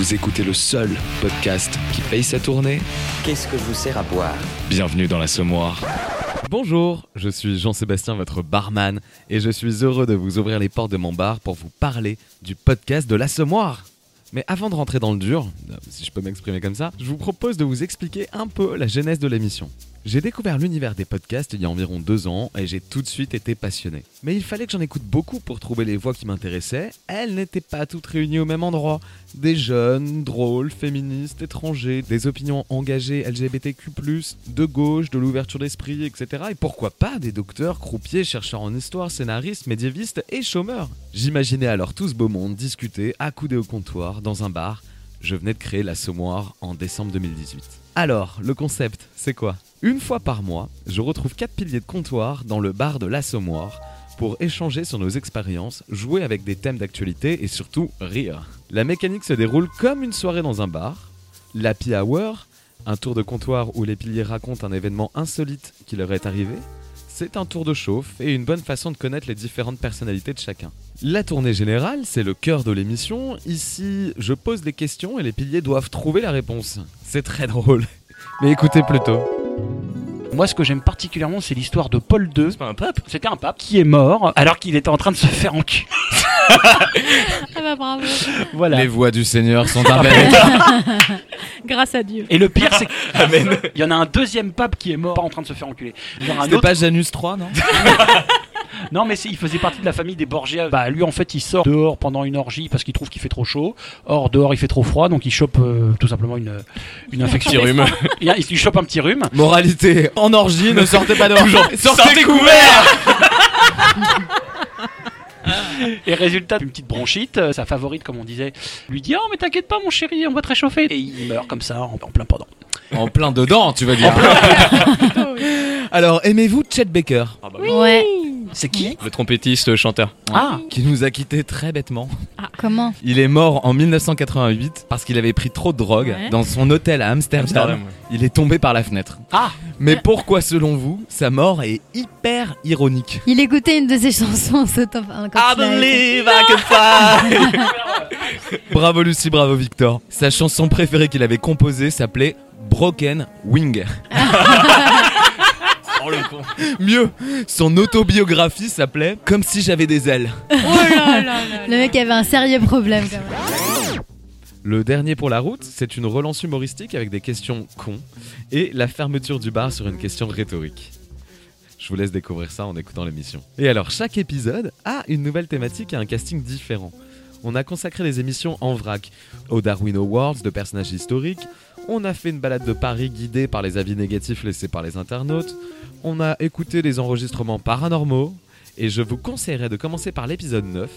Vous écoutez le seul podcast qui paye sa tournée Qu'est-ce que je vous sers à boire Bienvenue dans l'Assommoir. Bonjour, je suis Jean-Sébastien, votre barman, et je suis heureux de vous ouvrir les portes de mon bar pour vous parler du podcast de l'Assommoir. Mais avant de rentrer dans le dur, si je peux m'exprimer comme ça, je vous propose de vous expliquer un peu la genèse de l'émission. J'ai découvert l'univers des podcasts il y a environ deux ans et j'ai tout de suite été passionné. Mais il fallait que j'en écoute beaucoup pour trouver les voix qui m'intéressaient. Elles n'étaient pas toutes réunies au même endroit. Des jeunes, drôles, féministes, étrangers, des opinions engagées LGBTQ+, de gauche, de l'ouverture d'esprit, etc. Et pourquoi pas des docteurs, croupiers, chercheurs en histoire, scénaristes, médiévistes et chômeurs. J'imaginais alors tout ce beau monde discuter, accoudé au comptoir, dans un bar. Je venais de créer l'Assommoir en décembre 2018. Alors, le concept, c'est quoi? Une fois par mois, je retrouve quatre piliers de comptoir dans le bar de l'Assommoir pour échanger sur nos expériences, jouer avec des thèmes d'actualité et surtout rire. La mécanique se déroule comme une soirée dans un bar. L'happy hour, un tour de comptoir où les piliers racontent un événement insolite qui leur est arrivé. C'est un tour de chauffe et une bonne façon de connaître les différentes personnalités de chacun. La tournée générale, c'est le cœur de l'émission. Ici, je pose des questions et les piliers doivent trouver la réponse. C'est très drôle. Mais écoutez plutôt. Moi, ce que j'aime particulièrement, c'est l'histoire de Paul II. C'est pas un pape? C'était un pape qui est mort alors qu'il était en train de se faire enculer. Ah bah bravo, Voilà. Les voix du Seigneur sont un bel grâce à Dieu. Et le pire, c'est qu'il y en a un deuxième pape qui est mort pas en train de se faire enculer. Genre un C'était autre- pas Janus 3, non? Non, mais il faisait partie de la famille des Borgia. Bah, lui, en fait, il sort dehors pendant une orgie parce qu'il trouve qu'il fait trop chaud. Or, dehors, il fait trop froid, donc il chope euh, tout simplement une, une infection. Petit rhume. Il, il lui chope un petit rhume. Moralité, en orgie, ne sortez pas dehors. Sortez couvert Et résultat, une petite bronchite, euh, sa favorite, comme on disait, lui dit Oh, mais t'inquiète pas, mon chéri, on va te réchauffer. Et il meurt comme ça, en, en plein pendant. En plein dedans, tu veux dire. Alors, aimez-vous Chet Baker? Ouais. C'est qui? Le trompettiste chanteur. Ah Qui nous a quittés très bêtement. Comment? Il est mort en 1988 parce qu'il avait pris trop de drogue Ouais. dans son hôtel à Amsterdam. Amsterdam, ouais. Il est tombé par la fenêtre. Ah Mais pourquoi, selon vous, sa mort est hyper ironique? Il écoutait une de ses chansons en sautant. I believe I can fly Bravo Lucie, bravo Victor. Sa chanson préférée qu'il avait composée s'appelait Broken Wing. Oh con Mieux, son autobiographie s'appelait Comme si j'avais des ailes. Le mec avait un sérieux problème quand même. Le dernier pour la route, c'est une relance humoristique avec des questions cons et la fermeture du bar sur une question rhétorique. Je vous laisse découvrir ça en écoutant l'émission. Et alors, chaque épisode a une nouvelle thématique et un casting différent. On a consacré les émissions en vrac aux Darwin Awards de personnages historiques, on a fait une balade de Paris guidée par les avis négatifs laissés par les internautes, on a écouté des enregistrements paranormaux, et je vous conseillerais de commencer par l'épisode 9,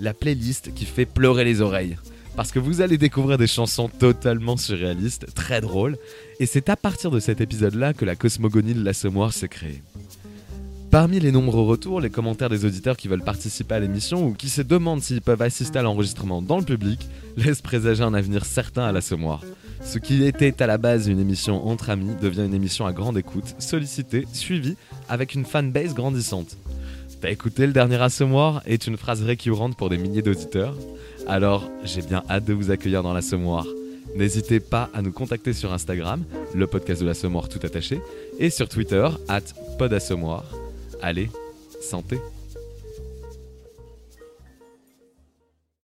la playlist qui fait pleurer les oreilles. Parce que vous allez découvrir des chansons totalement surréalistes, très drôles, et c'est à partir de cet épisode-là que la cosmogonie de l'Assommoir s'est créée. Parmi les nombreux retours, les commentaires des auditeurs qui veulent participer à l'émission ou qui se demandent s'ils peuvent assister à l'enregistrement dans le public laissent présager un avenir certain à l'Assommoir. Ce qui était à la base une émission entre amis devient une émission à grande écoute, sollicitée, suivie, avec une fanbase grandissante. T'as écouté le dernier Assommoir est une phrase récurrente pour des milliers d'auditeurs. Alors, j'ai bien hâte de vous accueillir dans l'Assommoir. N'hésitez pas à nous contacter sur Instagram, le podcast de l'Assommoir tout attaché, et sur Twitter, at podassommoir. Allez, santé